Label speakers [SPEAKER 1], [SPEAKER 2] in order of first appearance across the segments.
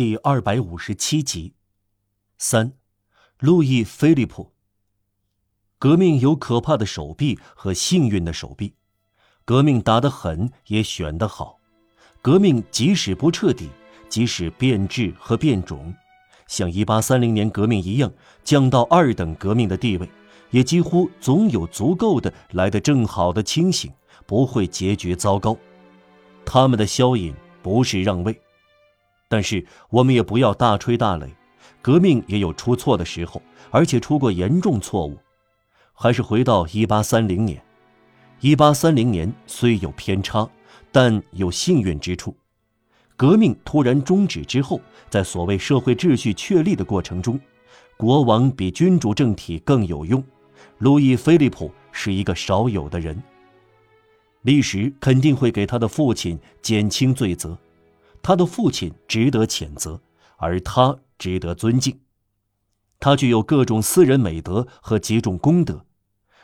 [SPEAKER 1] 第二百五十七集。三，路易·菲利普。革命有可怕的手臂和幸运的手臂，革命打得狠也选得好，革命即使不彻底，即使变质和变种，像一八三零年革命一样降到二等革命的地位，也几乎总有足够的来得正好的清醒，不会结局糟糕。他们的消隐不是让位，但是我们也不要大吹大擂，革命也有出错的时候，而且出过严重错误。还是回到一八三零年，一八三零年虽有偏差，但有幸运之处。革命突然终止之后，在所谓社会秩序确立的过程中，国王比君主政体更有用。路易·菲利普是一个少有的人。历史肯定会给他的父亲减轻罪责，他的父亲值得谴责，而他值得尊敬。他具有各种私人美德和几种功德。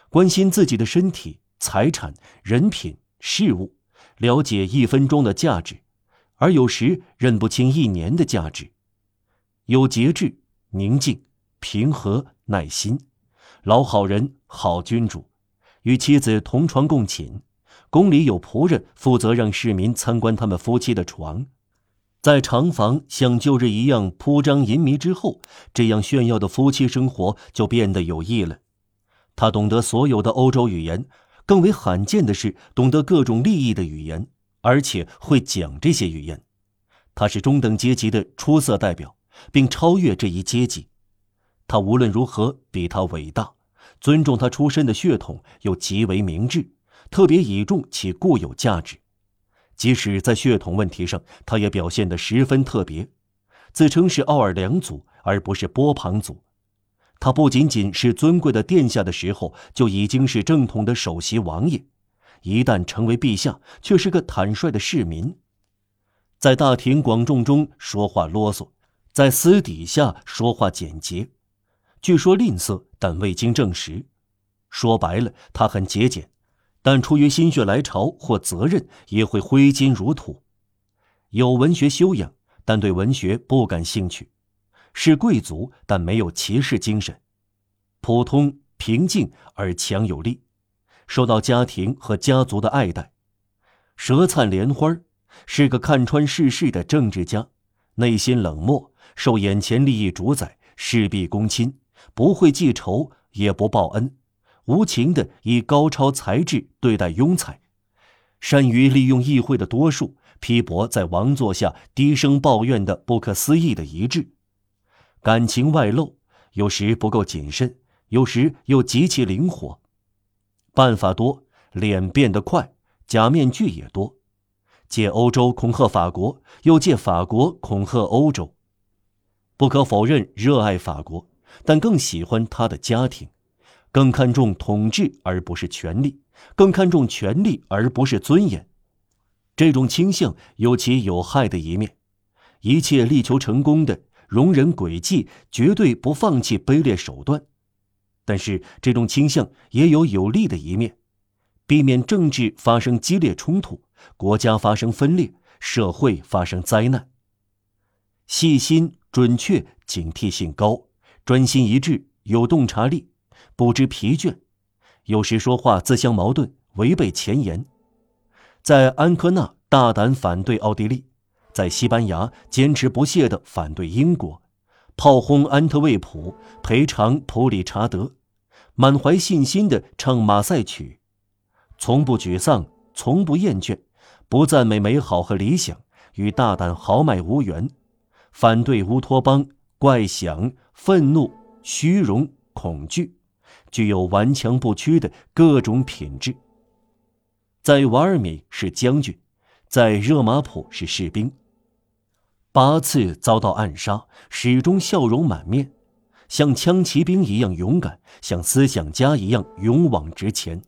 [SPEAKER 1] 关心自己的身体、财产、人品、事物，了解一分钟的价值，而有时认不清一年的价值。有节制、宁静、平和、耐心，老好人、好君主，与妻子同床共寝。宫里有仆人负责让市民参观他们夫妻的床，在长房像旧日一样铺张淫靡之后，这样炫耀的夫妻生活就变得有益了。他懂得所有的欧洲语言，更为罕见的是懂得各种利益的语言，而且会讲这些语言。他是中等阶级的出色代表，并超越这一阶级。他无论如何比他伟大，尊重他出身的血统，又极为明智，特别倚重其固有价值。即使在血统问题上，他也表现得十分特别，自称是奥尔良族，而不是波旁族。他不仅仅是尊贵的殿下的时候就已经是正统的首席王爷，一旦成为陛下，却是个坦率的市民，在大庭广众中说话啰嗦，在私底下说话简洁，据说吝啬，但未经证实。说白了，他很节俭，但出于心血来潮或责任，也会挥金如土。有文学修养，但对文学不感兴趣。是贵族，但没有骑士精神，普通、平静而强有力，受到家庭和家族的爱戴。舌灿莲花是个看穿世事的政治家，内心冷漠，受眼前利益主宰，事必躬亲，不会记仇，也不报恩，无情的以高超才智对待庸才，善于利用议会的多数，批驳在王座下低声抱怨的不可思议的一致。感情外露，有时不够谨慎，有时又极其灵活，办法多，脸变得快，假面具也多，借欧洲恐吓法国，又借法国恐吓欧洲。不可否认，热爱法国，但更喜欢他的家庭，更看重统治而不是权力，更看重权力而不是尊严。这种倾向有其有害的一面，一切力求成功的。容忍诡计，绝对不放弃卑劣手段，但是这种倾向也有有利的一面，避免政治发生激烈冲突，国家发生分裂，社会发生灾难。细心、准确、警惕性高，专心一致，有洞察力，不知疲倦，有时说话自相矛盾，违背前言。在安科纳大胆反对奥地利。在西班牙坚持不懈地反对英国，炮轰安特卫普，赔偿普里查德，满怀信心地唱马赛曲，从不沮丧，从不厌倦，不赞美美好和理想，与大胆豪迈无缘，反对乌托邦，怪想，愤怒，虚荣，恐惧，具有顽强不屈的各种品质。在瓦尔米是将军，在热马普是士兵。八次遭到暗杀，始终笑容满面，像枪骑兵一样勇敢，像思想家一样勇往直前。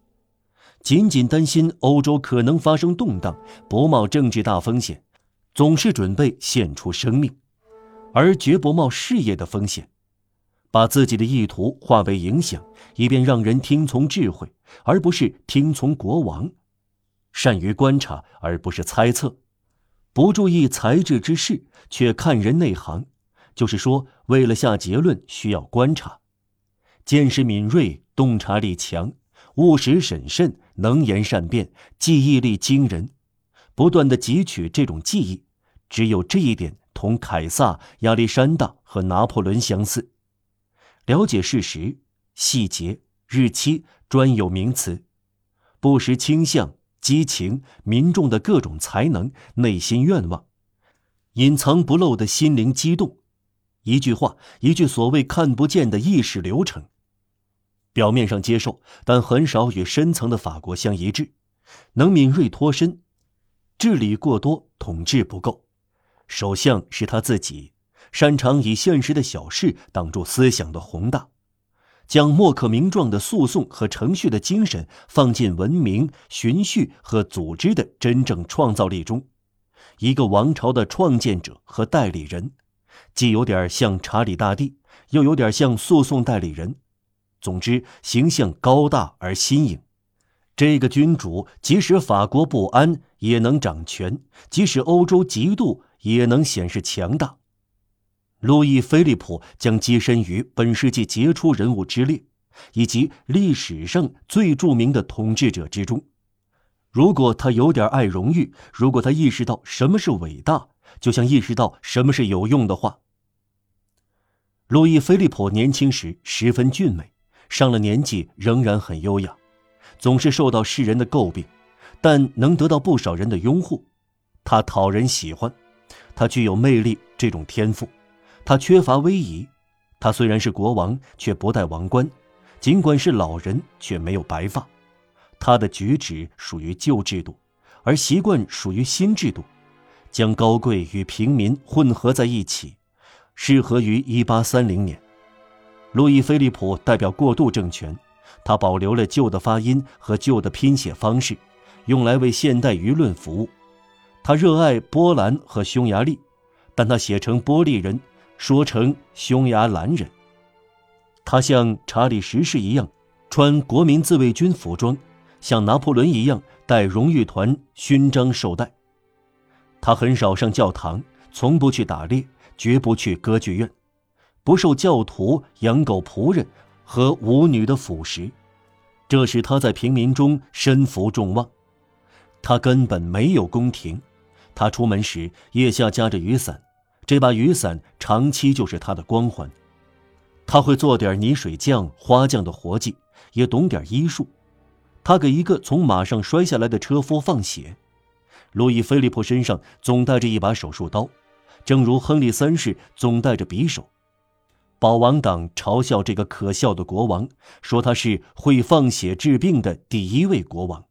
[SPEAKER 1] 仅仅担心欧洲可能发生动荡，不冒政治大风险，总是准备献出生命，而绝不冒事业的风险。把自己的意图化为影响，以便让人听从智慧，而不是听从国王。善于观察，而不是猜测。不注意才智之事，却看人内行，就是说，为了下结论需要观察，见识敏锐，洞察力强，务实审慎，能言善辩，记忆力惊人，不断的汲取这种记忆。只有这一点同凯撒、亚历山大和拿破仑相似，了解事实、细节、日期、专有名词，不时倾向。激情、民众的各种才能、内心愿望，隐藏不露的心灵激动，一句话，一句所谓看不见的意识流程。表面上接受，但很少与深层的法国相一致。能敏锐脱身，治理过多，统治不够。首相是他自己，擅长以现实的小事挡住思想的宏大。将莫可名状的诉讼和程序的精神放进文明、循序和组织的真正创造力中，一个王朝的创建者和代理人，既有点像查理大帝，又有点像诉讼代理人。总之，形象高大而新颖。这个君主即使法国不安，也能掌权；即使欧洲嫉妒，也能显示强大。路易·菲利普将跻身于本世纪杰出人物之列，以及历史上最著名的统治者之中。如果他有点爱荣誉，如果他意识到什么是伟大，就像意识到什么是有用的话。路易·菲利普年轻时十分俊美，上了年纪仍然很优雅，总是受到世人的诟病，但能得到不少人的拥护。他讨人喜欢，他具有魅力这种天赋。他缺乏威仪，他虽然是国王，却不戴王冠；尽管是老人，却没有白发。他的举止属于旧制度，而习惯属于新制度，将高贵与平民混合在一起，适合于1830年。路易·菲利普代表过渡政权，他保留了旧的发音和旧的拼写方式，用来为现代舆论服务。他热爱波兰和匈牙利，但他写成波利人。说成匈牙兰人。他像查理十世一样，穿国民自卫军服装，像拿破仑一样戴荣誉团勋章绶带。他很少上教堂，从不去打猎，绝不去歌剧院，不受教徒、养狗仆人和舞女的腐蚀，这使他在平民中身负众望。他根本没有宫廷，他出门时腋下夹着雨伞。这把雨伞长期就是他的光环。他会做点泥水匠、花匠的活计，也懂点医术。他给一个从马上摔下来的车夫放血。路易·菲利普身上总带着一把手术刀，正如亨利三世总带着匕首。保王党嘲笑这个可笑的国王，说他是会放血治病的第一位国王。